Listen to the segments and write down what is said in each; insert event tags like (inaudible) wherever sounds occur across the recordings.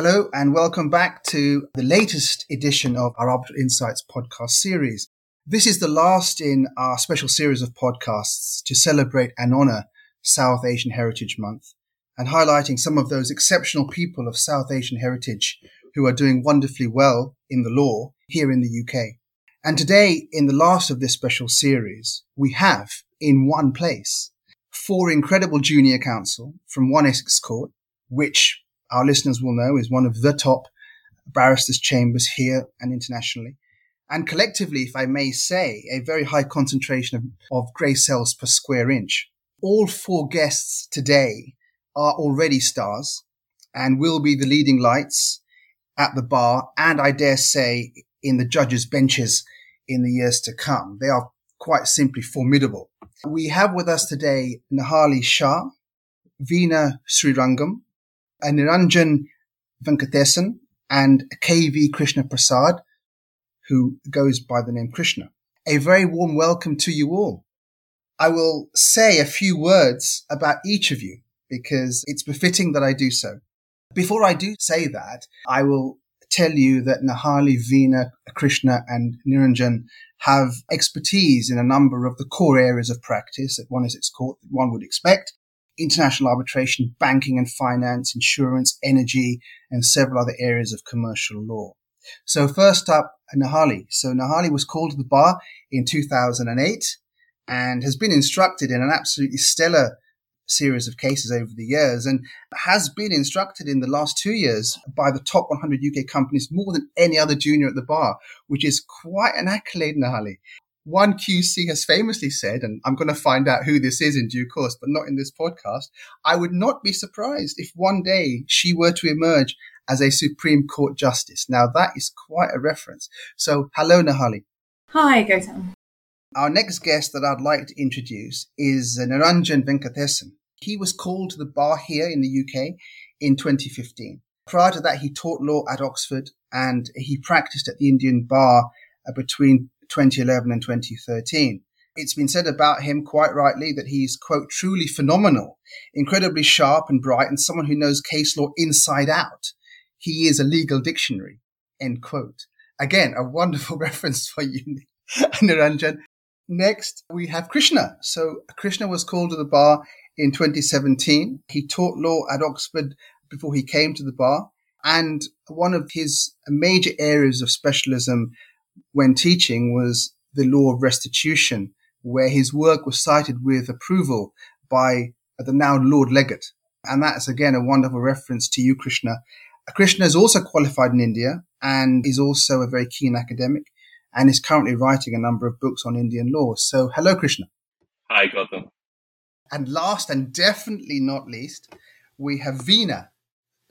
Hello, and welcome back to the latest edition of our Arbitral Insights podcast series. This is the last in our special series of podcasts to celebrate and honor South Asian Heritage Month and highlighting some of those exceptional people of South Asian heritage who are doing wonderfully well in the law here in the UK. And today, in the last of this special series, we have in one place four incredible junior counsel from one Essex Court, which our listeners will know is one of the top barristers' chambers here and internationally. And collectively, if I may say, a very high concentration of, of grey cells per square inch. All four guests today are already stars and will be the leading lights at the bar and I dare say in the judges' benches in the years to come. They are quite simply formidable. We have with us today Nehali Shah, Veena Srirangam, Niranjan Venkatesan and KV Krishna Prasad, who goes by the name Krishna. A very warm welcome to you all. I will say a few words about each of you because it's befitting that I do so. Before I do say that, I will tell you that Nehali, Veena, Krishna, and Niranjan have expertise in a number of the core areas of practice at one Essex Court that one would expect international arbitration, banking and finance, insurance, energy, and several other areas of commercial law. So first up, Nehali. So Nehali was called to the bar in 2008 and has been instructed in an absolutely stellar series of cases over the years and has been instructed in the last two years by the top 100 UK companies more than any other junior at the bar, which is quite an accolade, Nehali. One QC has famously said, and I'm going to find out who this is in due course, but not in this podcast. I would not be surprised if one day she were to emerge as a Supreme Court Justice. Now, that is quite a reference. So, hello, Nehali. Hi, Gautam. Our next guest that I'd like to introduce is Niranjan Venkatesan. He was called to the bar here in the UK in 2015. Prior to that, he taught law at Oxford and he practiced at the Indian bar uh, between 2011 and 2013. It's been said about him quite rightly that he's, quote, truly phenomenal, incredibly sharp and bright, and someone who knows case law inside out. He is a legal dictionary, end quote. Again, a wonderful (laughs) reference for you, (laughs) Niranjan. Next, we have Krishna. So Krishna was called to the bar in 2017. He taught law at Oxford before he came to the bar. And one of his major areas of specialism when teaching was the law of restitution, where his work was cited with approval by the now Lord Leggatt. And that's again a wonderful reference to you, Krishna. Krishna is also qualified in India and is also a very keen academic and is currently writing a number of books on Indian law. So, hello, Krishna. Hi, Gautam. And last and definitely not least, we have Veena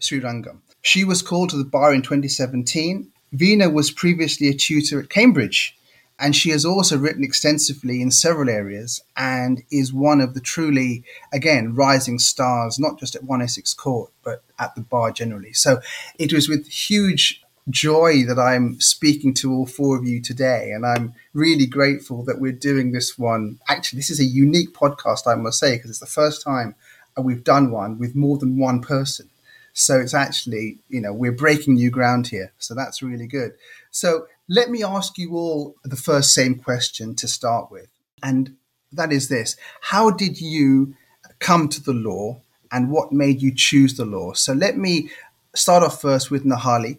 Srirangam. She was called to the bar in 2017 Veena was previously a tutor at Cambridge, and she has also written extensively in several areas and is one of the truly, again, rising stars, not just at One oh Essex Court, but at the bar generally. So it was with huge joy that I'm speaking to all four of you today, and I'm really grateful that we're doing this one. Actually, this is a unique podcast, I must say, because it's the first time we've done one with more than one person. So it's actually, you know, we're breaking new ground here. So that's really good. So let me ask you all the first same question to start with. And that is this How did you come to the law and what made you choose the law? So let me start off first with Nehali.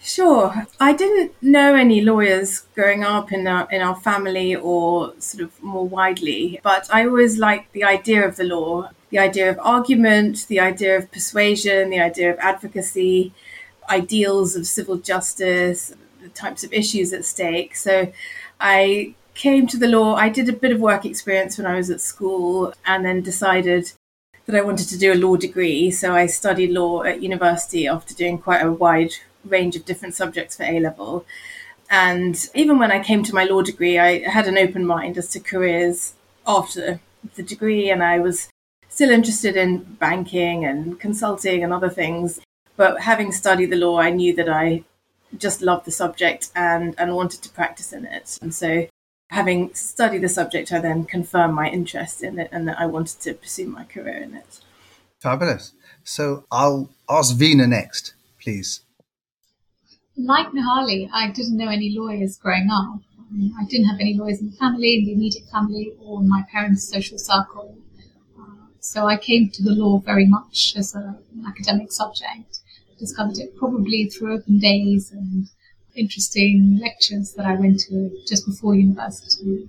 Sure. I didn't know any lawyers growing up in our, in our family or sort of more widely, but I always liked the idea of the law the idea of argument, the idea of persuasion, the idea of advocacy, ideals of civil justice, the types of issues at stake. So I came to the law. I did a bit of work experience when I was at school and then decided that I wanted to do a law degree. So I studied law at university after doing quite a wide range of different subjects for A level. And even when I came to my law degree, I had an open mind as to careers after the degree, and I was still interested in banking and consulting and other things. But having studied the law, I knew that I just loved the subject and, and wanted to practice in it. And so, having studied the subject, I then confirmed my interest in it and that I wanted to pursue my career in it. Fabulous. So, I'll ask Veena next, please. Like Nehali, I didn't know any lawyers growing up. I didn't have any lawyers in the family, in the immediate family, or in my parents' social circle. So I came to the law very much as a, an academic subject. Discovered it probably through open days and interesting lectures that I went to just before university.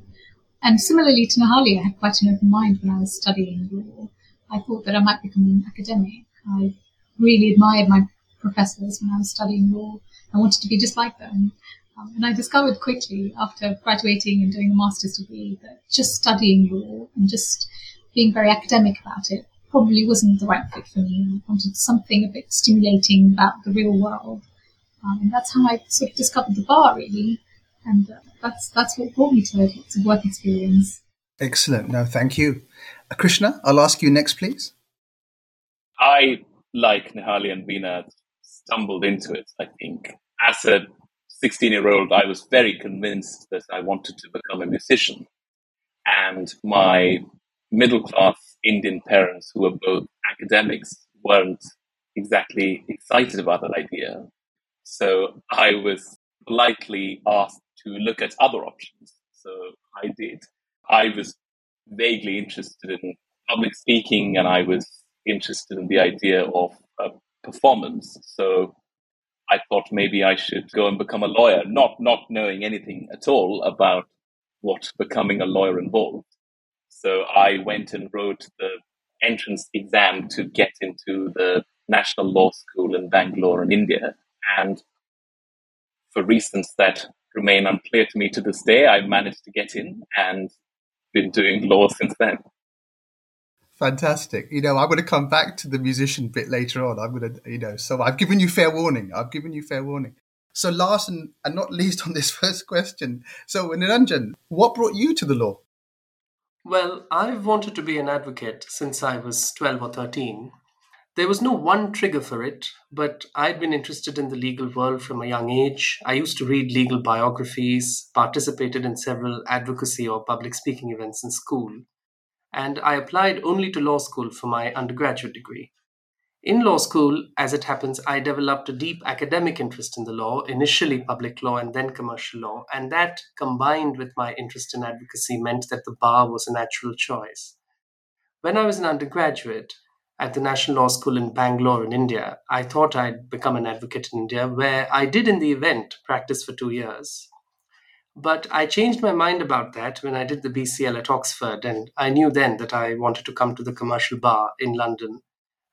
And similarly to Nehali, I had quite an open mind when I was studying law. I thought that I might become an academic. I really admired my professors when I was studying law. I wanted to be just like them. Um, and I discovered quickly after graduating and doing a master's degree that just studying law and just being very academic about it probably wasn't the right fit for me. I wanted something a bit stimulating about the real world. Um, and that's how I sort of discovered the bar, really. And uh, that's that's what brought me to it. It's a work experience. Excellent. No, thank you. Uh, Krishna, I'll ask you next, please. I, like Nehali and Veena, stumbled into it, I think. As a 16 year old, I was very convinced that I wanted to become a musician. And my middle class Indian parents, who were both academics, weren't exactly excited about that idea. So I was politely asked to look at other options. So I did. I was vaguely interested in public speaking and I was interested in the idea of uh, performance. So I thought maybe I should go and become a lawyer, not not knowing anything at all about what becoming a lawyer involved. So I went and wrote the entrance exam to get into the National Law School in Bangalore in India. And for reasons that remain unclear to me to this day, I managed to get in and been doing law since then. Fantastic. You know, I'm going to come back to the musician bit later on. I'm going to, you know, so I've given you fair warning. I've given you fair warning. So, last and, and not least (laughs) on this first question. So, Niranjan, what brought you to the law? Well, I've wanted to be an advocate since I was 12 or 13. There was no one trigger for it, but I'd been interested in the legal world from a young age. I used to read legal biographies, participated in several advocacy or public speaking events in school and I applied only to law school for my undergraduate degree. In law school, as it happens, I developed a deep academic interest in the law, initially public law and then commercial law, and that combined with my interest in advocacy meant that the bar was a natural choice. When I was an undergraduate at the National Law School in Bangalore in India, I thought I'd become an advocate in India, where I did in the event practice for two years. But I changed my mind about that when I did the BCL at Oxford, and I knew then that I wanted to come to the commercial bar in London,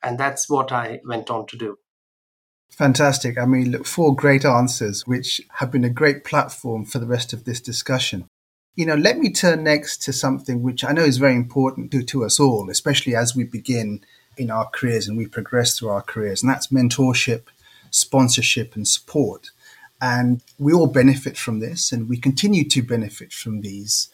and that's what I went on to do. Fantastic. I mean, look, four great answers, which have been a great platform for the rest of this discussion. You know, let me turn next to something which I know is very important to, to us all, especially as we begin in our careers and we progress through our careers, and that's mentorship, sponsorship, and support. And we all benefit from this, and we continue to benefit from these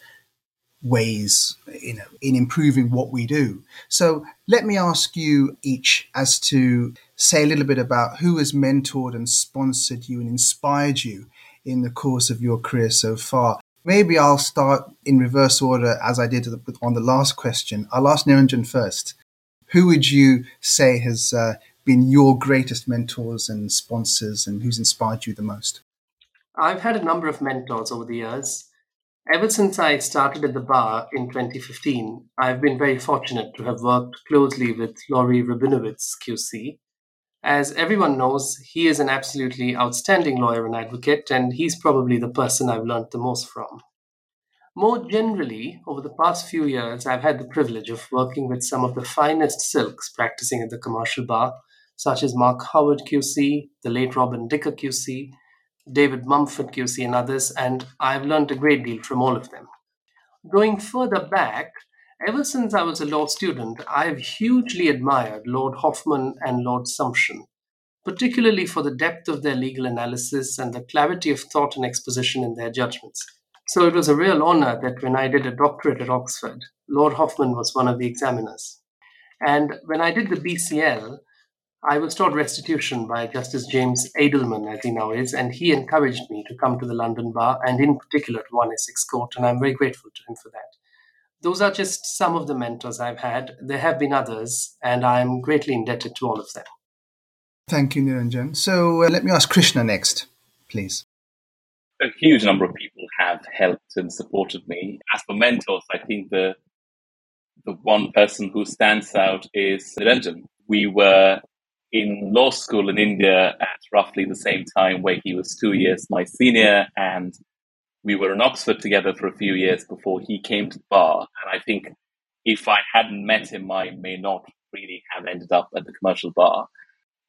ways you know, in improving what we do. So let me ask you each as to say a little bit about who has mentored and sponsored you and inspired you in the course of your career so far. Maybe I'll start in reverse order as I did on the last question. I'll ask Niranjan first. Who would you say has uh, been your greatest mentors and sponsors and who's inspired you the most? I've had a number of mentors over the years. Ever since I started at the bar in 2015, I've been very fortunate to have worked closely with Laurie Rabinowitz, QC. As everyone knows, he is an absolutely outstanding lawyer and advocate, and he's probably the person I've learned the most from. More generally, over the past few years, I've had the privilege of working with some of the finest silks practicing at the commercial bar, such as Mark Howard QC, the late Robin Dicker QC, David Mumford QC, and others, and I've learned a great deal from all of them. Going further back, Ever since I was a law student, I've hugely admired Lord Hoffmann and Lord Sumption, particularly for the depth of their legal analysis and the clarity of thought and exposition in their judgments. So it was a real honor that when I did a doctorate at Oxford, Lord Hoffmann was one of the examiners. And when I did the BCL, I was taught restitution by Justice James Edelman, as he now is, and he encouraged me to come to the London Bar and, in particular, to 1 Essex Court, and I'm very grateful to him for that. Those are just some of the mentors I've had. There have been others, and I'm greatly indebted to all of them. Thank you, Niranjan. So uh, let me ask Krishna next, please. A huge number of people have helped and supported me. As for mentors, I think the the one person who stands out is Niranjan. We were in law school in India at roughly the same time, where he was two years my senior, and we were in Oxford together for a few years before he came to the bar. And I think if I hadn't met him, I may not really have ended up at the commercial bar.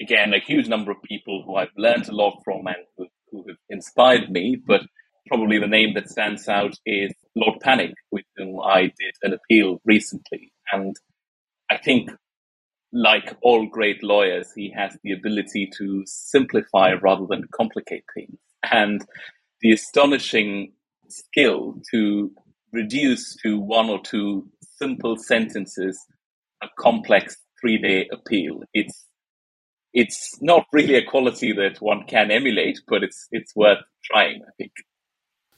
Again, a huge number of people who I've learned a lot from and who, who have inspired me, but probably the name that stands out is Lord Pannick, with whom I did an appeal recently. And I think, like all great lawyers, he has the ability to simplify rather than complicate things. And the astonishing skill to reduce to one or two simple sentences a complex three day appeal. It's it's not really a quality that one can emulate, but it's it's worth trying, I think.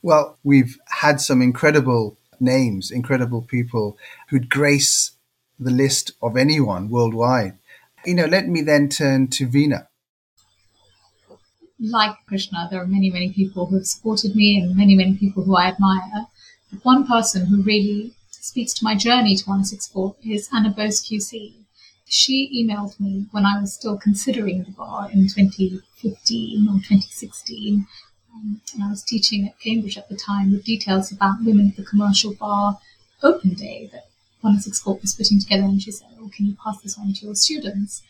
Well, we've had some incredible names, incredible people who'd grace the list of anyone worldwide. You know, let me then turn to Veena like Krishna, there are many, many people who have supported me and many, many people who I admire. But one person who really speaks to my journey to 164 is Anna Boase QC. She emailed me when I was still considering the bar in 2015 or 2016. Um, and I was teaching at Cambridge at the time with details about women at the commercial bar open day that 164 was putting together. And she said, Oh, can you pass this on to your students?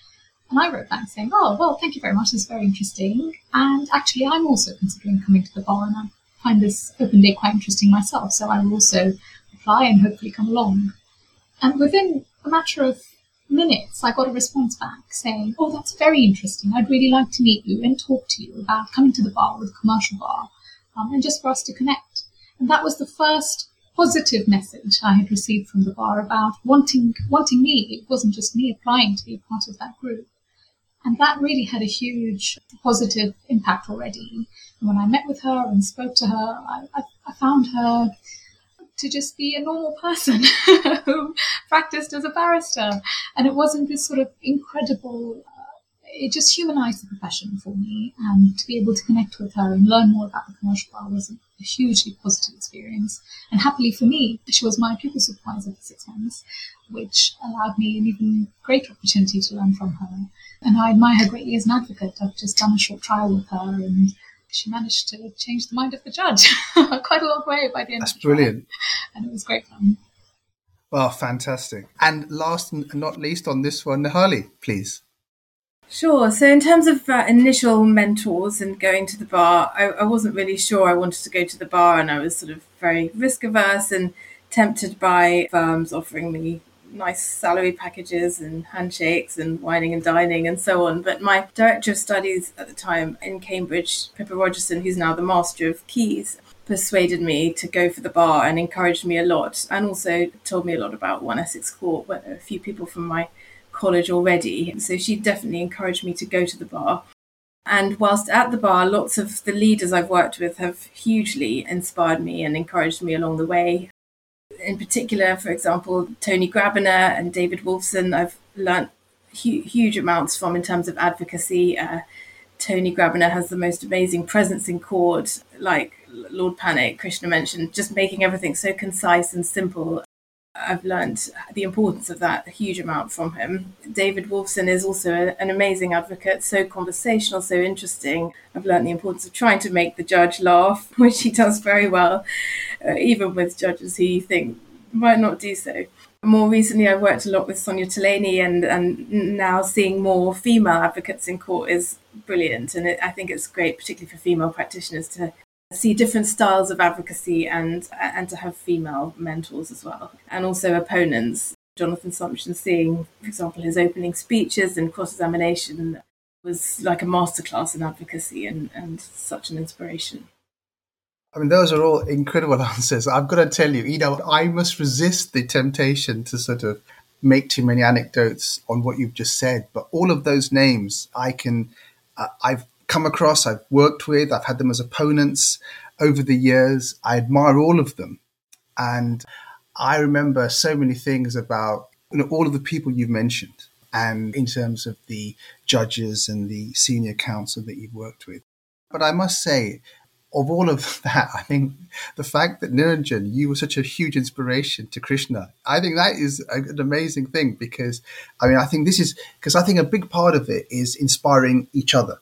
And I wrote back saying, Oh, well, thank you very much. It's very interesting. And actually, I'm also considering coming to the bar and I find this open day quite interesting myself. So I will also apply and hopefully come along. And within a matter of minutes, I got a response back saying, Oh, that's very interesting. I'd really like to meet you and talk to you about coming to the bar with commercial bar um, and just for us to connect. And that was the first positive message I had received from the bar about wanting wanting me. It wasn't just me applying to be a part of that group. And that really had a huge positive impact already. And when I met with her and spoke to her, I, I, I found her to just be a normal person (laughs) who practiced as a barrister. And it wasn't this sort of incredible, uh, it just humanized the profession for me. And to be able to connect with her and learn more about the commercial bar was a, hugely positive experience. And happily for me, she was my pupil supervisor for six months, which allowed me an even greater opportunity to learn from her. And I admire her greatly as an advocate. I've just done a short trial with her and she managed to change the mind of the judge (laughs) quite a long way by the end That's of the brilliant. Trial. And it was great fun. Well, fantastic. And last and not least on this one, Nehali, please. Sure. So, in terms of uh, initial mentors and going to the bar, I, I, wasn't really sure I wanted to go to the bar, and I was sort of very risk averse and tempted by firms offering me nice salary packages and handshakes and wining and dining and so on. But my director of studies at the time in Cambridge, Pippa Rogerson, who's now the master of Caius, persuaded me to go for the bar and encouraged me a lot, and also told me a lot about One Essex Court, where a few people from my college already. So she definitely encouraged me to go to the bar. And whilst at the bar, lots of the leaders I've worked with have hugely inspired me and encouraged me along the way in particular, for example, Tony Grabiner and David Wolfson, I've learnt hu- huge amounts from in terms of advocacy. Uh, Tony Grabiner has the most amazing presence in court, like Lord Pannick, Krishna mentioned, just making everything so concise and simple. I've learned the importance of that a huge amount from him. David Wolfson is also an amazing advocate, so conversational, so interesting. I've learned the importance of trying to make the judge laugh, (laughs) which he does very well, uh, even with judges who you think might not do so. More recently, I've worked a lot with Sonia Tolaney, and, and now seeing more female advocates in court is brilliant. And it, I think it's great, particularly for female practitioners, to see different styles of advocacy and and to have female mentors as well and also opponents jonathan sumption seeing for example his opening speeches and cross-examination was like a masterclass in advocacy and, and such an inspiration I mean, those are all incredible (laughs) answers. I've got to tell you, you know, I must resist the temptation to sort of make too many anecdotes on what you've just said. But all of those names, I can, uh, I've come across, I've worked with, I've had them as opponents over the years. I admire all of them. And I remember so many things about you know, all of the people you've mentioned and in terms of the judges and the senior counsel that you've worked with. But I must say, of all of (laughs) that, I think the fact that Niranjan, you were such a huge inspiration to Krishna, I think that is an amazing thing because, I mean, I think this is because I think a big part of it is inspiring each other.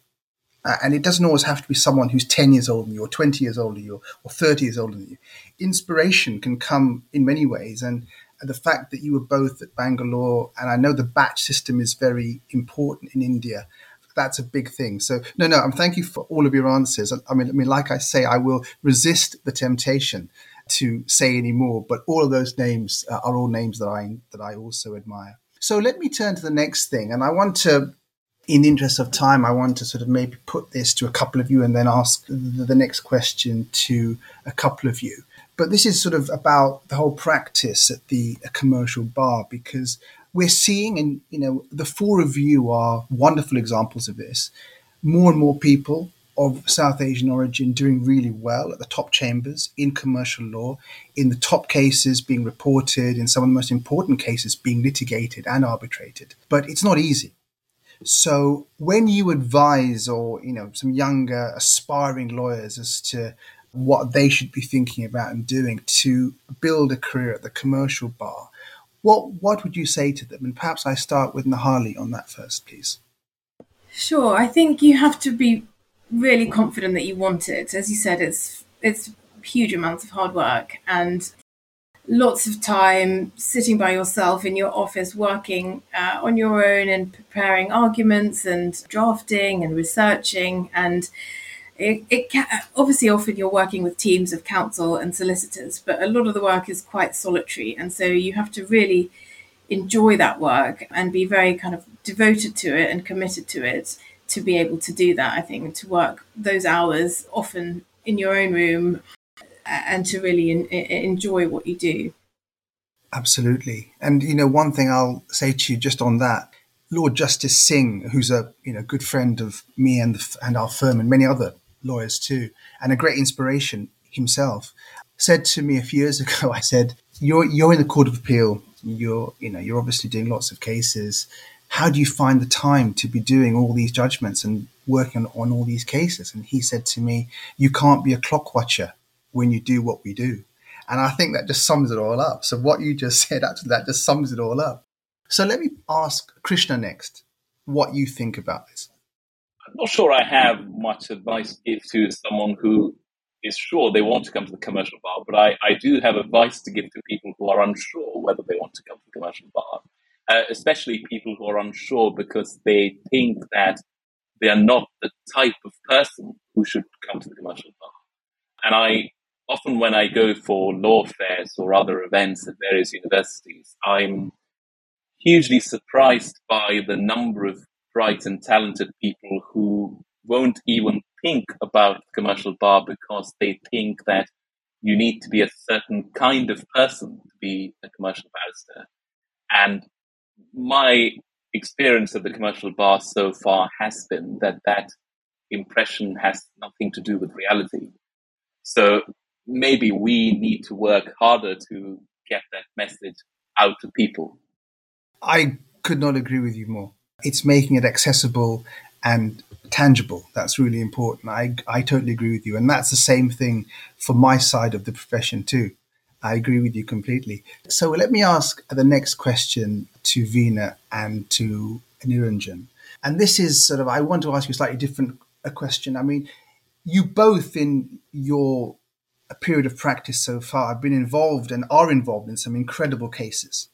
Uh, and it doesn't always have to be someone who's 10 years older than you or 20 years older than you or 30 years older than you. Inspiration can come in many ways. And the fact that you were both at Bangalore, and I know the batch system is very important in India. That's a big thing. So no, no. I'm thank you for all of your answers. I mean, I mean, like I say, I will resist the temptation to say any more. But all of those names uh, are all names that I that I also admire. So let me turn to the next thing, and I want to in the interest of time, I want to sort of maybe put this to a couple of you and then ask the, next question to a couple of you. But this is sort of about the whole practice at the commercial bar because we're seeing, and you know, the four of you are wonderful examples of this. More and more people of South Asian origin doing really well at the top chambers in commercial law, in the top cases being reported, in some of the most important cases being litigated and arbitrated. But it's not easy so when you advise or, you know, some younger aspiring lawyers as to what they should be thinking about and doing to build a career at the commercial bar, what what would you say to them? And perhaps I start with Nehali on that first, please. Sure. I think you have to be really confident that you want it. As you said, it's it's huge amounts of hard work and lots of time sitting by yourself in your office working uh, on your own and preparing arguments and drafting and researching. And it, it can, obviously often you're working with teams of counsel and solicitors but a lot of the work is quite solitary. And so you have to really enjoy that work and be very kind of devoted to it and committed to it to be able to do that i think to work those hours often in your own room and to really in, in, enjoy what you do. Absolutely. And, you know, one thing I'll say to you just on that, Lord Justice Singh, who's a, you know, good friend of me and, the, and our firm and many other lawyers too, and a great inspiration himself, said to me a few years (laughs) ago, I said, you're, you're in the Court of Appeal. You're, you know, you're obviously doing lots of cases. How do you find the time to be doing all these judgments and working on, on all these cases? And he said to me, you can't be a clock watcher when you do what we do. And I think that just sums it all up. So what you just (laughs) said, actually, that just sums it all up. So let me ask Krishna next what you think about this. I'm not sure I have much advice to give to someone who is sure they want to come to the commercial bar, but I, I do have advice to give to people who are unsure whether they want to come to the commercial bar, uh, especially people who are unsure because they think that they are not the type of person who should come to the commercial bar. And I often when I go for law fairs or other events at various universities, I'm hugely surprised by the number of bright and talented people who won't even think about commercial bar because they think that you need to be a certain kind of person to be a commercial barrister. And my experience of the commercial bar so far has been that that impression has nothing to do with reality. So maybe we need to work harder to get that message out to people. I could not agree with you more. It's making it accessible and tangible. That's really important. I, I totally agree with you. And that's the same thing for my side of the profession, too. I agree with you completely. So let me ask the next question to Veena and to Niranjan. And this is sort of, I want to ask you a slightly different a question. I mean, you both in your a period of practice so far, I've been involved and are involved in some incredible cases.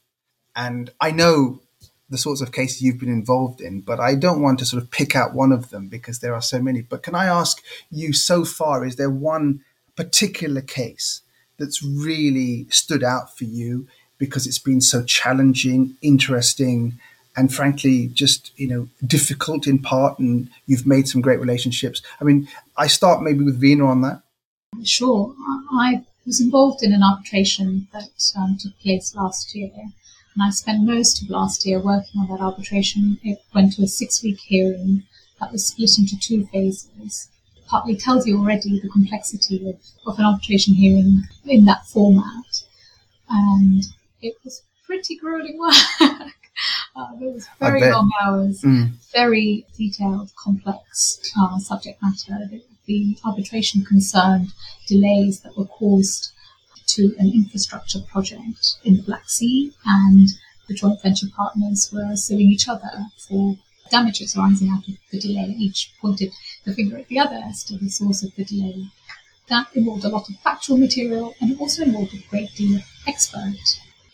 And I know the sorts of cases you've been involved in, but I don't want to sort of pick out one of them because there are so many. But can I ask you so far, is there one particular case that's really stood out for you because it's been so challenging, interesting, and frankly, just you know, difficult in part, and you've made some great relationships. I mean, I start maybe with Veena on that. Sure, I was involved in an arbitration that um, took place last year, and I spent most of last year working on that arbitration. It went to a six-week hearing that was split into two phases partly tells you already the complexity of, of an arbitration hearing in that format. And it was pretty grueling work. uh, (laughs) it was very long hours, mm. very detailed, complex uh, subject matter. The, arbitration concerned delays that were caused to an infrastructure project in the Black Sea, and the joint venture partners were suing each other for damages arising out of the delay. Each pointed the finger at the other as to the source of the delay. That involved a lot of factual material and also involved a great deal of expert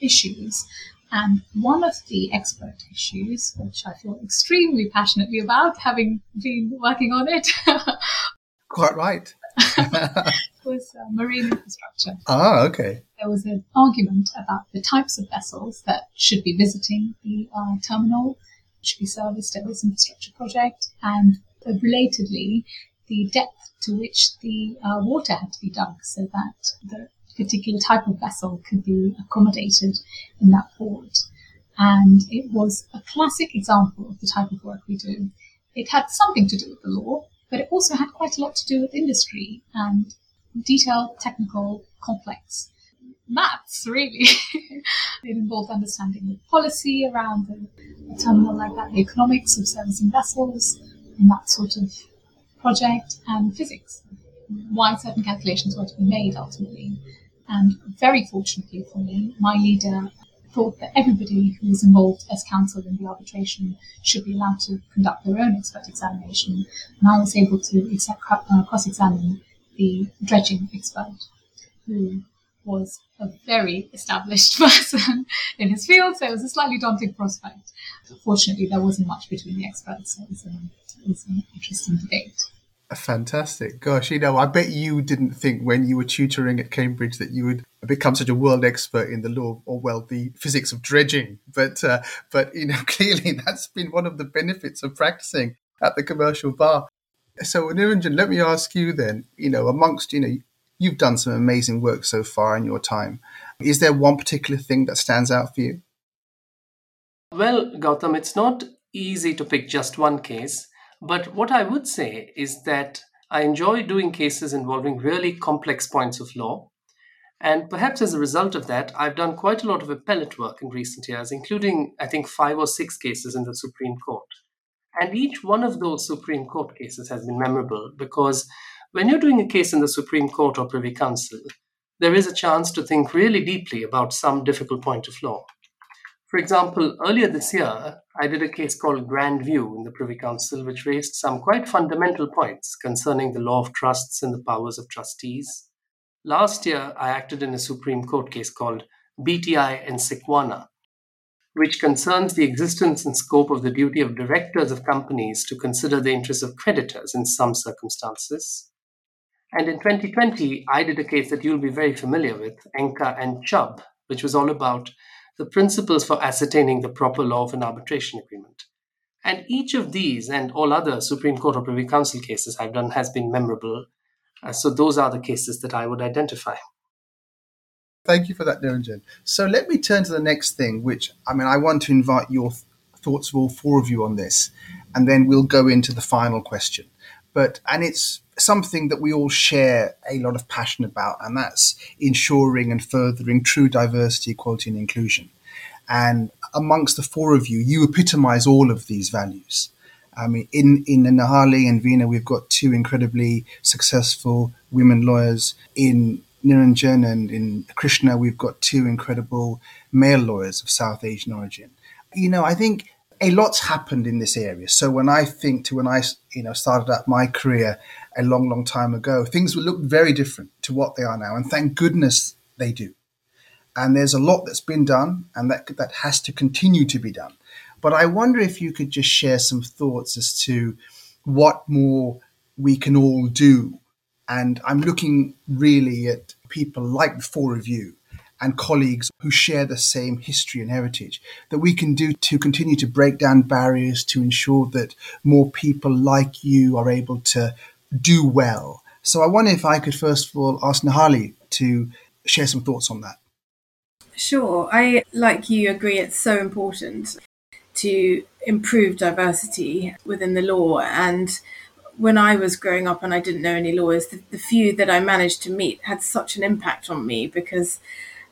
issues. And one of the expert issues, which I feel extremely passionately about, having been working on it, (laughs) quite right, (laughs) (laughs) was uh, marine infrastructure. Ah, okay. There was an argument about the types of vessels that should be visiting the uh, terminal should be serviced at this infrastructure project, and uh, relatedly, the depth to which the uh, water had to be dug so that the particular type of vessel could be accommodated in that port. And it was a classic example of the type of work we do. It had something to do with the law, but it also had quite a lot to do with industry and detailed, technical, complex maths, really. (laughs) it involved understanding the policy around a terminal like that, the economics of servicing vessels, and that sort of project, and physics, why certain calculations were to be made ultimately. And very fortunately for me, my leader thought that everybody who was involved as counsel in the arbitration should be allowed to conduct their own expert examination. And I was able to uh, cross examine the dredging expert who was a very established (laughs) person in his field, so it was a slightly daunting prospect. Fortunately, there wasn't much between the experts, so it was, an, it was an interesting debate. Fantastic. Gosh, you know, I bet you didn't think when you were tutoring at Cambridge that you would become such a world expert in the law or, well, the physics of dredging. But, uh, but you know, (laughs) clearly that's been one of the benefits of practicing at the commercial bar. So, Niranjan, let me ask you then, you know, amongst, you know, You've done some amazing work so far in your time. Is there one particular thing that stands out for you? Well, Gautam, it's not easy to pick just one case, but what I would say is that I enjoy doing cases involving really complex points of law. And perhaps as a result of that, I've done quite a lot of appellate work in recent years, including, I think, five or six cases in the Supreme Court. And each one of those Supreme Court cases has been memorable because when you're doing a case in the Supreme Court or Privy Council, there is a chance to think really deeply about some difficult point of law. For example, earlier this year, I did a case called Grand View in the Privy Council, which raised some quite fundamental points concerning the law of trusts and the powers of trustees. Last year, I acted in a Supreme Court case called BTI and Sequana, which concerns the existence and scope of the duty of directors of companies to consider the interests of creditors in some circumstances. And in 2020, I did a case that you'll be very familiar with, Enka and Chubb, which was all about the principles for ascertaining the proper law of an arbitration agreement. And each of these and all other Supreme Court or Privy Council cases I've done has been memorable. Uh, so those are the cases that I would identify. Thank you for that, Niranjan. So let me turn to the next thing, which I mean, I want to invite your th- thoughts of all four of you on this, and then we'll go into the final question. But and it's something that we all share a lot of passion about, and that's ensuring and furthering true diversity, equality, and inclusion. And amongst the four of you, you epitomize all of these values. I mean, in, in Nehali and Veena, we've got two incredibly successful women lawyers. In Niranjan and in Krishna, we've got two incredible male lawyers of South Asian origin. You know, I think a lot's happened in this area. So when I think to when I, you know, started out my career a long, long time ago, things would look very different to what they are now. And thank goodness they do. And there's a lot that's been done and that, that has to continue to be done. But I wonder if you could just share some thoughts as to what more we can all do. And I'm looking really at people like the four of you and colleagues who share the same history and heritage that we can do to continue to break down barriers to ensure that more people like you are able to do well. So I wonder if I could first of all ask Nehali to share some thoughts on that. Sure. I, like you, agree it's so important to improve diversity within the law. And when I was growing up and I didn't know any lawyers, the, the few that I managed to meet had such an impact on me because,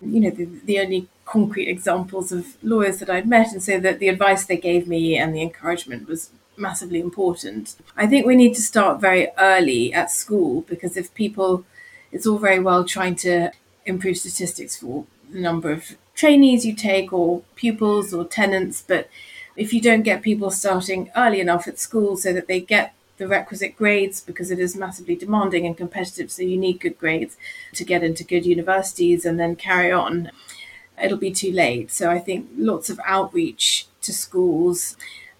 you know, the, the only concrete examples of lawyers that I'd met. And so that the advice they gave me and the encouragement was massively important. I think we need to start very early at school because if people, it's all very well trying to improve statistics for the number of trainees you take or pupils or tenants, but if you don't get people starting early enough at school so that they get the requisite grades because it is massively demanding and competitive, so you need good grades to get into good universities and then carry on, it'll be too late. So I think lots of outreach to schools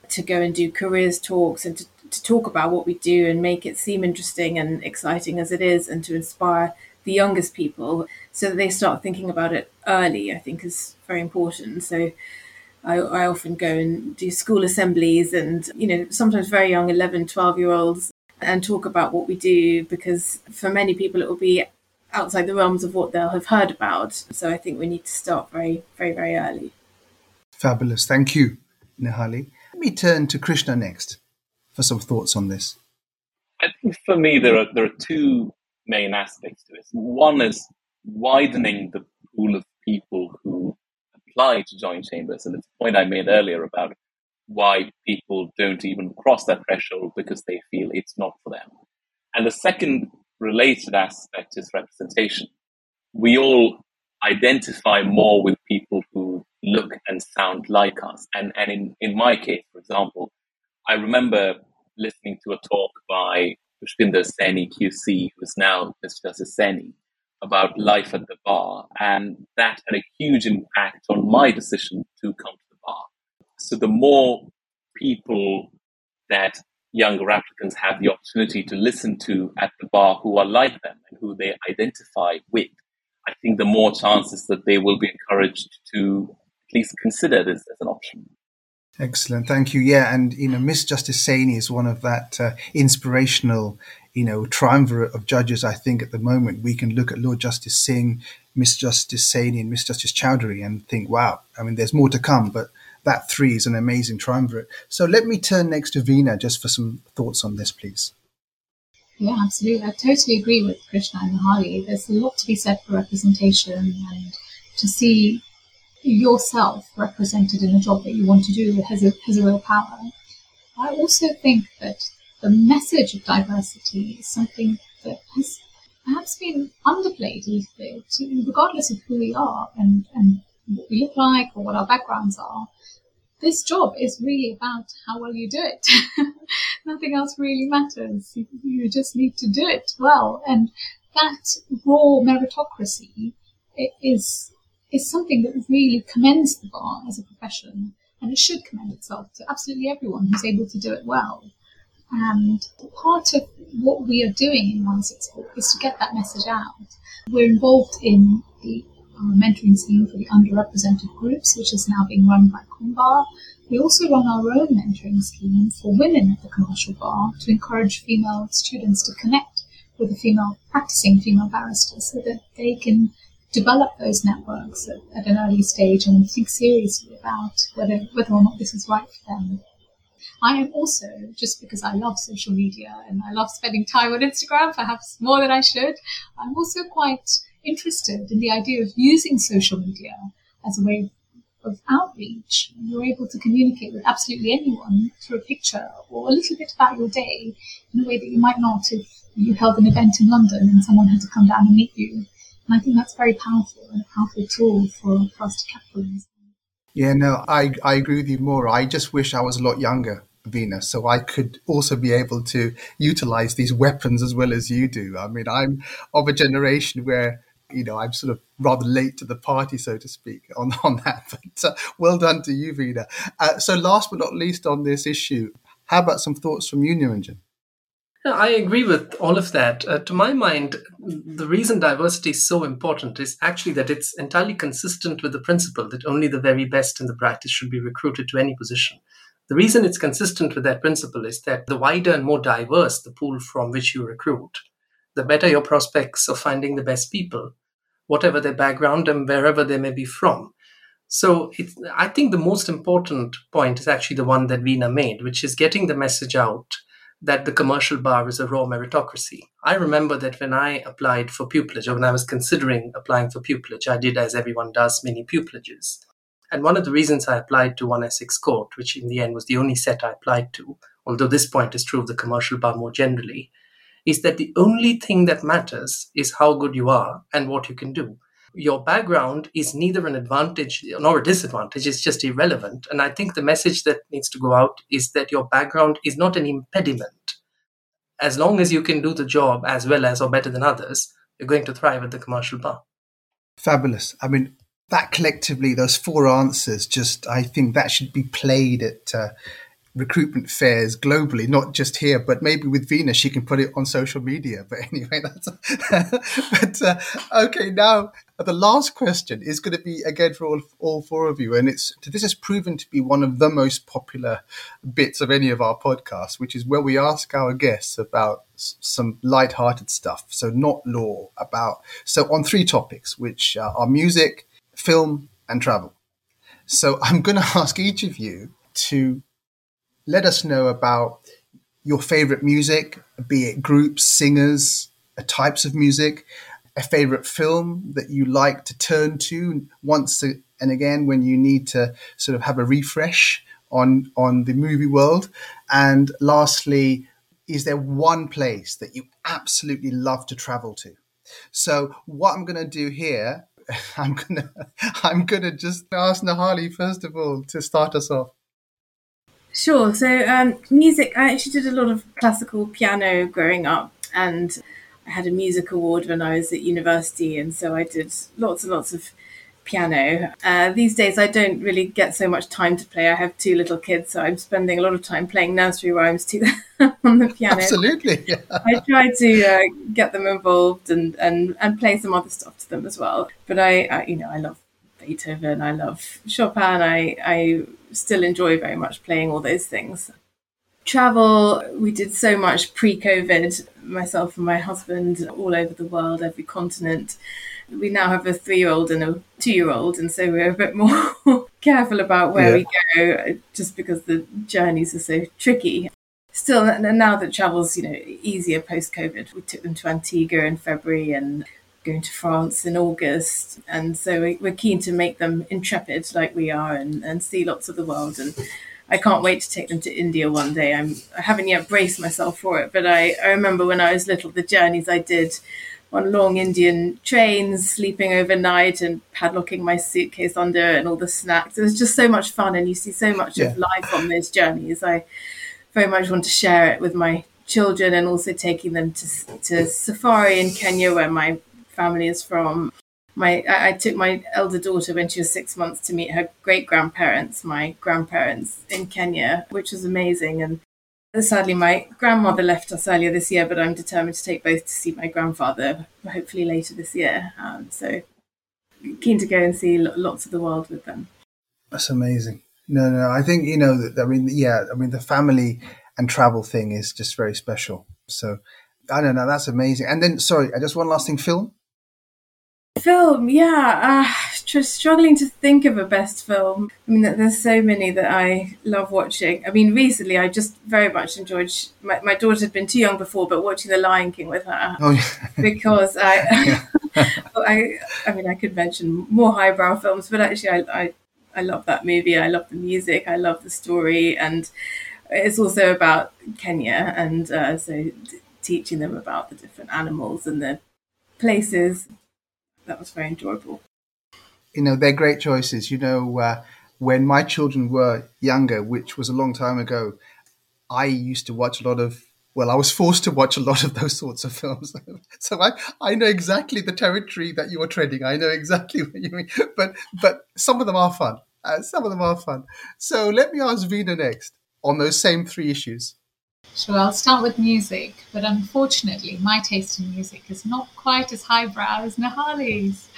to go and do careers talks and to, to talk about what we do and make it seem interesting and exciting as it is and to inspire the youngest people so that they start thinking about it early, I think is very important. So I, I, often go and do school assemblies and, you know, sometimes very young 11, 12 year olds and talk about what we do because for many people it will be outside the realms of what they'll have heard about. So I think we need to start very, very, very early. Fabulous. Thank you, Nehali. Let me turn to Krishna next for some thoughts on this. I think for me, there are, there are two main aspects to it. One is widening the pool of people who apply to join chambers. And it's a point I made earlier about why people don't even cross that threshold because they feel it's not for them. And the second related aspect is representation. We all identify more with people who look and sound like us. And, and in, in my case, for example, I remember listening to a talk by Pushpinder Saini QC, who's now Mr. Saini, about life at the bar. And that had a huge impact on my decision to come to the bar. So the more people that younger applicants have the opportunity to listen to at the bar who are like them and who they identify with, I think the more chances that they will be encouraged to at least consider this as an option. Excellent, thank you. Yeah, and you know, Miss Justice Saini is one of that uh, inspirational, you know, triumvirate of judges. I think at the moment we can look at Lord Justice Singh, Miss Justice Saini, and Miss Justice Chowdhury and think, wow. I mean, there's more to come, but that three is an amazing triumvirate. So let me turn next to Veena just for some thoughts on this, please. Yeah, absolutely. I totally agree with Krishna and Nehali. There's a lot to be said for representation and to see yourself represented in a job that you want to do has a, has a real power. I also think that the message of diversity is something that has perhaps been underplayed a little bit, regardless of who we are and, and what we look like or what our backgrounds are. This job is really about how well you do it. (laughs) Nothing else really matters. You, you just need to do it well. And that raw meritocracy is is something that really commends the bar as a profession, and it should commend itself to absolutely everyone who's able to do it well. And part of what we are doing in 164 is to get that message out. We're involved in the uh, mentoring scheme for the underrepresented groups, which is now being run by ComBar. We also run our own mentoring scheme for women at the commercial bar to encourage female students to connect with the female practicing female barristers so that they can develop those networks at, at, an early stage and think seriously about whether whether or not this is right for them. I am also, just because I love social media and I love spending time on Instagram, perhaps more than I should, I'm also quite interested in the idea of using social media as a way of outreach. You're able to communicate with absolutely anyone through a picture or a little bit about your day in a way that you might not if you held an event in London and someone had to come down and meet you. And I think that's very powerful and a powerful tool for, for us to capitalize. Yeah, no, I, I agree with you more. I just wish I was a lot younger, Veena, so I could also be able to utilize these weapons as well as you do. I mean, I'm of a generation where you know, I'm sort of rather late to the party, so to speak, on, (laughs) on that. But uh, well done to you, Veena. Uh, so, last but not least on this issue, how about some thoughts from you, Niranjan? I agree with all of that. Uh, to my mind, the reason diversity is so important is actually that it's entirely consistent with the principle that only the very best in the practice should be recruited to any position. The reason it's consistent with that principle is that the wider and more diverse the pool from which you recruit, the better your prospects of finding the best people, whatever their background and wherever they may be from. So I think the most important point is actually the one that Veena made, which is getting the message out that the commercial bar is a raw meritocracy. I remember that when I applied for pupillage, or when I was considering applying for pupillage, I did as everyone does many pupillages. And one of the reasons I applied to one Essex Court, which in the end was the only set I applied to, although this point is true of the commercial bar more generally, is that the only thing that matters is how good you are and what you can do. Your background is neither an advantage nor a disadvantage, it's just irrelevant. And I think the message that needs to go out is that your background is not an impediment. As long as you can do the job as well as or better than others, you're going to thrive at the commercial bar. Fabulous. I mean, that collectively, those four answers, just I think that should be played at uh, recruitment fairs globally, not just here, but maybe with Veena, she can put it on social media. But (laughs) anyway, that's, (laughs) but uh, okay. Now the last question is going to be again for all, all four of you. And it's, this has proven to be one of the most popular bits of any of our podcasts, which is where we ask our guests about some light-hearted stuff. So not law about, so on three topics, which are music, film and travel. So (laughs) I'm going (laughs) to ask each of you to let us know about your favorite music, be it groups, singers, uh, types of music, a favorite film that you like to turn to once and again when you need to sort of have a refresh on on the movie world, and lastly, is there one place that you absolutely love to travel to? So what I'm going to do here, (laughs) I'm gonna (laughs) I'm gonna just ask Nehali first of all to start us off. Sure. So, um, music, I actually did a lot of classical piano growing up, and I had a music award when I was at university, and so I did lots and lots of piano. Uh, these days, I don't really get so much time to play. I have two little kids, so I'm spending a lot of time playing nursery rhymes to them (laughs) on the piano. Absolutely. Yeah. (laughs) I try to uh, get them involved and, and, and play some other stuff to them as well. But I, I you know, I love Beethoven, I love Chopin, I, I still enjoy very much playing all those things. Travel, we did so much pre COVID, myself and my husband, all over the world, every continent. We now have a three year old and a two year old, and so we're a bit more (laughs) careful about where yeah. we go just because the journeys are so tricky. Still, and now that travel's you know easier post COVID, we took them to Antigua in February and going to France in August. And so we're keen to make them intrepid like we are and, and see lots of the world. And I can't wait to take them to India one day. I'm, I haven't yet braced myself for it, but I, I remember when I was little, the journeys I did on long Indian trains, sleeping overnight and padlocking my suitcase under and all the snacks. It was just so much fun, and you see so much yeah. of life on those journeys. I very much want to share it with my children and also taking them to, to safari in Kenya, where my family is from. My I, took my elder daughter when she was six months to meet her great grandparents, my grandparents in Kenya, which was amazing. And sadly, my grandmother left us earlier this year, but I'm determined to take both to see my grandfather, hopefully later this year. Um, so keen to go and see lots of the world with them. That's amazing. No, no, I think you know. I mean, yeah, I mean the family and travel thing is just very special. So I don't know. That's amazing. And then, sorry, just one last thing. Film. Film, yeah. Uh, just struggling to think of a best film. I mean, there's so many that I love watching. I mean, recently I just very much enjoyed. My, my daughter had been too young before, but watching The Lion King with her oh, yeah. because I, (laughs) (laughs) I, I mean, I could mention more highbrow films, but actually, I, I, I love that movie. I love the music. I love the story, and it's also about Kenya, and uh, so teaching them about the different animals and the places that was very enjoyable. You know, they're great choices. You know, uh, when my children were younger, which was a long time ago, I used to watch a lot of Well, I was forced to watch a lot of those sorts of films. (laughs) so I, I know exactly the territory that you are treading. I know exactly (laughs) what you mean. But but some of them are fun. Uh, some of them are fun. So let me ask Veena next on those same three issues. Sure, I'll start with music, but unfortunately, my taste in music is not quite as highbrow as Nehali's.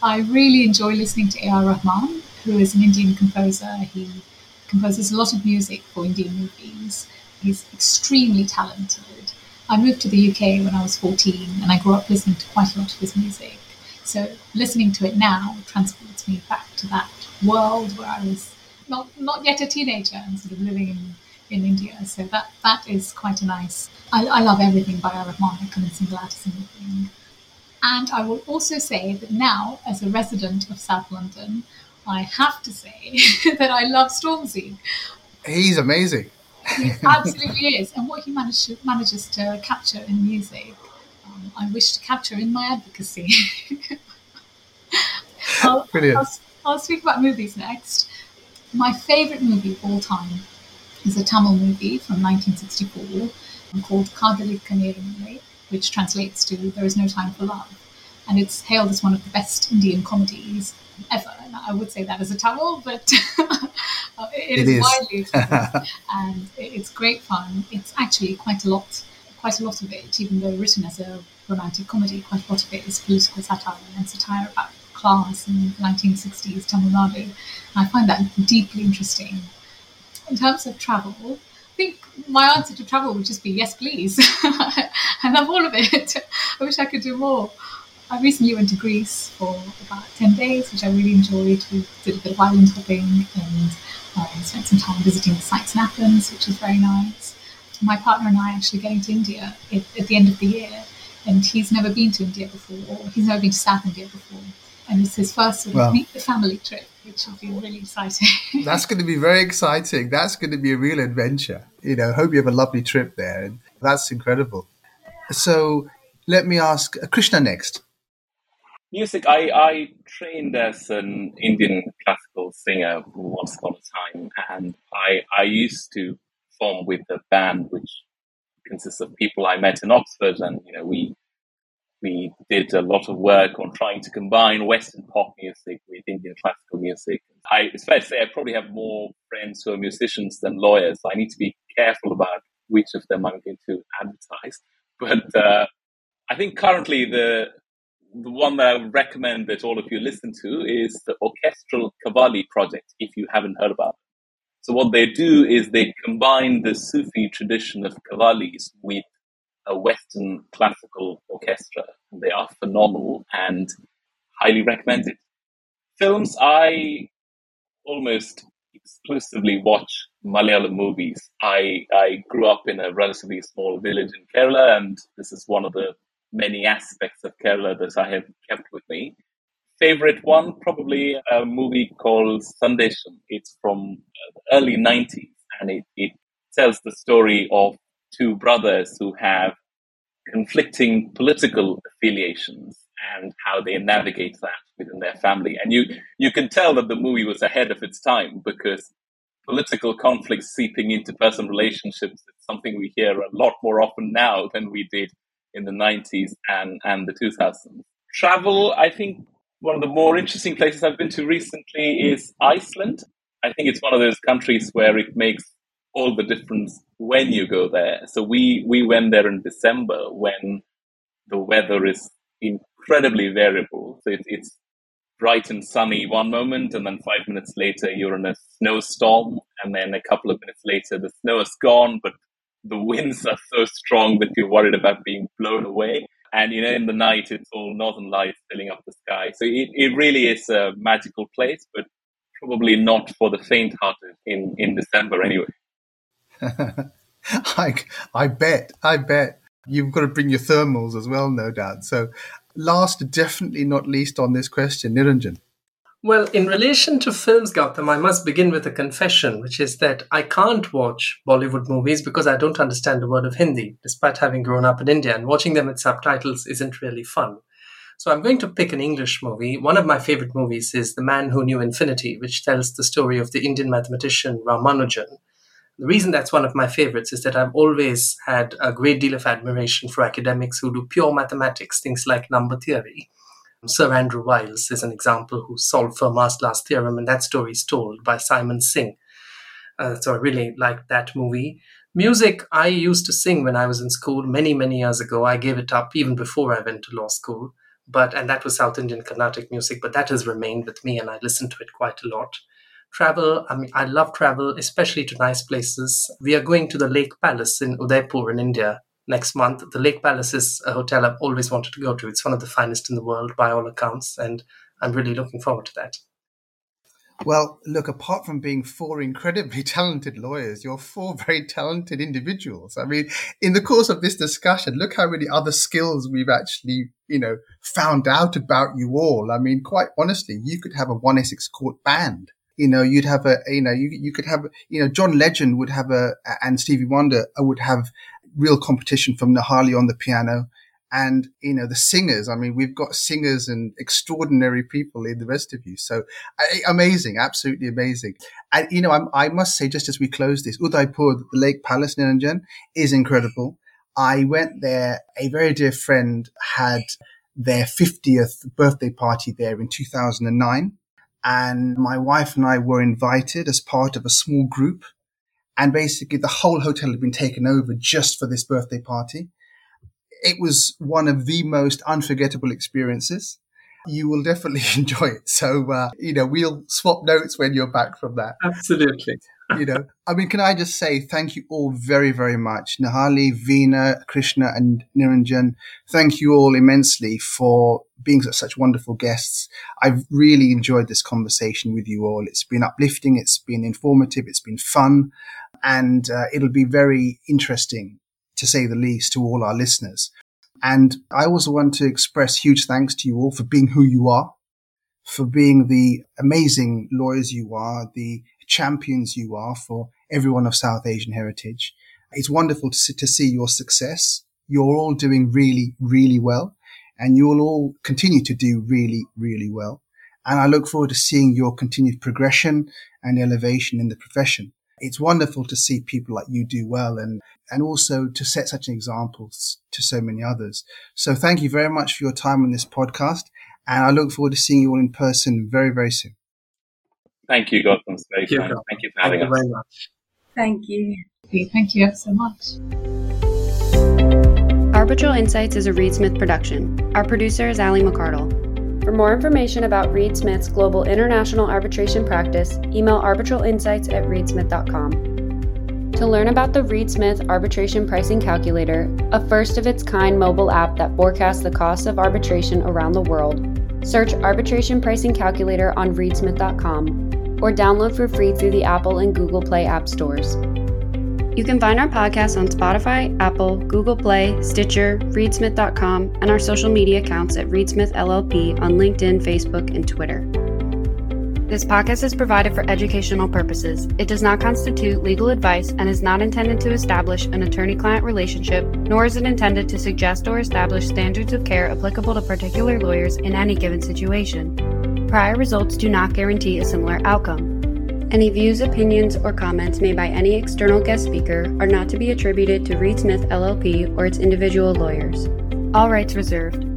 I really enjoy listening to A.R. Rahman, who is an Indian composer. He composes a lot of music for Indian movies. He's extremely talented. I moved to the UK when I was 14 and I grew up listening to quite a lot of his music. So listening to it now transports me back to that world where I was not, not yet a teenager and sort of living in, in India. So that, that is quite a nice. I, I love everything by Rahman. I couldn't single out a. And I will also say that now, as a resident of South London, I have to say (laughs) that I love Stormzy. He's amazing. He absolutely is. And what he manage, manages to capture in music, um, I wish to capture in my advocacy. (laughs) I'll, Brilliant. I'll, I'll speak about movies next. My favourite movie of all time is a Tamil movie from 1964 called Kadhalikka Neramillai, which translates to There is No Time for Love. And it's hailed as one of the best Indian comedies ever. And I would say that as a Tamil, but (laughs) uh, it, it is, is, widely (laughs) accepted. and it's great fun. It's actually quite a lot, quite a lot of it, even though written as a romantic comedy, quite a lot of it is political satire and satire about class in the 1960s Tamil Nadu. And I find that deeply interesting. In terms of travel, I think my answer to travel would just be yes, please. (laughs) I love all of it. I wish I could do more. I recently went to Greece for about 10 days, which I really enjoyed. We did a bit of island hopping and um, spent some time visiting the sites in Athens, which was very nice. My partner and I are actually getting to India at, at the end of the year, and he's never been to India before, or he's never been to South India before. And it's his first sort of well, meet the family trip, which will be really exciting. (laughs) that's going to be very exciting. That's going to be a real adventure. You know, hope you have a lovely trip there. And that's incredible. So let me ask uh, Krishna next. Music, I, I trained as an Indian classical singer once upon a time, and I, I used to form with a band which consists of people I met in Oxford, and you know we we did a lot of work on trying to combine Western pop music with Indian classical music. I, it's fair to say I probably have more friends who are musicians than lawyers. So I need to be careful about which of them I'm going to advertise. But uh, I think currently the the one that I would recommend that all of you listen to is the Orchestral Qawwali project, if you haven't heard about it. So what they do is they combine the Sufi tradition of qawwalis with a Western classical orchestra. They are phenomenal and highly recommended. Films, I almost exclusively watch Malayalam movies. I, I grew up in a relatively small village in Kerala, and this is one of the many aspects of Kerala that I have kept with me. Favorite one, probably a movie called Sandesham. It's from uh, the early 90s and it, it tells the story of two brothers who have conflicting political affiliations and how they navigate that within their family. And you, you can tell that the movie was ahead of its time because political conflicts seeping into personal relationships is something we hear a lot more often now than we did in the 90s and, and the 2000s. Travel, I think one of the more interesting places I've been to recently is Iceland. I think it's one of those countries where it makes all the difference when you go there. So we, we went there in December when the weather is incredibly variable. So it, it's bright and sunny one moment, and then five minutes later you're in a snowstorm, and then a couple of minutes later the snow is gone, but the winds are so strong that you're worried about being blown away. And you know, in the night, it's all northern lights filling up the sky. So it, it really is a magical place, but probably not for the faint-hearted in in December anyway. (laughs) I I bet I bet you've got to bring your thermals as well, no doubt. So, last, definitely not least on this question, Niranjan. Well, in relation to films, Gautam, I must begin with a confession, which is that I can't watch Bollywood movies because I don't understand a word of Hindi, despite having grown up in India, and watching them with subtitles isn't really fun. So I'm going to pick an English movie. One of my favorite movies is The Man Who Knew Infinity, which tells the story of the Indian mathematician Ramanujan. The reason that's one of my favorites is that I've always had a great deal of admiration for academics who do pure mathematics, things like number theory. Sir Andrew Wiles is an example who solved Fermat's last theorem, and that story is told by Simon Singh. Uh, so I really liked that movie. Music, I used to sing when I was in school many, many years ago. I gave it up even before I went to law school. But and that was South Indian Carnatic music, but that has remained with me, and I listen to it quite a lot travel. I mean, I love travel, especially to nice places. We are going to the Lake Palace in Udaipur in India next month. The Lake Palace is a hotel I've always wanted to go to. It's one of the finest in the world by all accounts, and I'm really looking forward to that. Well, look, apart from being four incredibly (laughs) talented lawyers, you're four very talented individuals. I mean, in the course of this discussion, look how many other skills we've actually, you know, found out about you all. I mean, quite honestly, you could have a 1 Essex Court band you know, you'd have a, you know, you, you could have, you know, John Legend would have a, and Stevie Wonder would have real competition from Nehali on the piano. And, you know, the singers, I mean, we've got singers and extraordinary people in the rest of you. So amazing, absolutely amazing. And, you know, I'm, i must say, just as we close this, Udaipur, the Lake Palace, Niranjan, is incredible. I went there. A very dear friend had their 50th birthday party there in 2009 and my wife and I were invited as part of a small group. And basically the whole hotel had been taken over just for this birthday party. It was one of the most unforgettable experiences. You will definitely (laughs) enjoy it. So, uh, you know, we'll swap notes when you're back from that. Absolutely you know, I mean, can I just say thank you all very, very much. Nehali, Veena, Krishna, and Niranjan, thank you all immensely for being such wonderful guests. I've really enjoyed this conversation with you all. It's been uplifting, it's been informative, it's been fun, and uh, it'll be very interesting, to say the least, to all our listeners. And I also want to express huge thanks to you all for being who you are, for being the amazing lawyers you are, the champions you are for everyone of South Asian heritage. It's wonderful to see, to see your success. You're all doing really, really well and you'll all continue to do really, really well. And I look forward to seeing your continued progression and elevation in the profession. It's wonderful to see people like you do well and, and also to set such an example to so many others. So thank you very much for your time on this podcast. And I look forward to seeing you all in person very, very soon. Thank you, Gautam. Thank you. Thank you for having Thank us. You very much. Thank you. Thank you so much. Arbitral Insights is a Reed Smith production. Our producer is Ali McCardell. For more information about Reed Smith's global international arbitration practice, email arbitralinsights at reedsmith.com. To learn about the Reed Smith Arbitration Pricing Calculator, a first of its kind mobile app that forecasts the costs of arbitration around the world, search Arbitration Pricing Calculator on reedsmith.com or download for free through the Apple and Google Play app stores. You can find our podcast on Spotify, Apple, Google Play, Stitcher, reedsmith.com, and our social media accounts at Reedsmith LLP on LinkedIn, Facebook, and Twitter. This podcast is provided for educational purposes. It does not constitute legal advice and is not intended to establish an attorney client relationship, nor is it intended to suggest or establish standards of care applicable to particular lawyers in any given situation. Prior results do not guarantee a similar outcome. Any views, opinions, or comments made by any external guest speaker are not to be attributed to Reed Smith LLP or its individual lawyers. All rights reserved.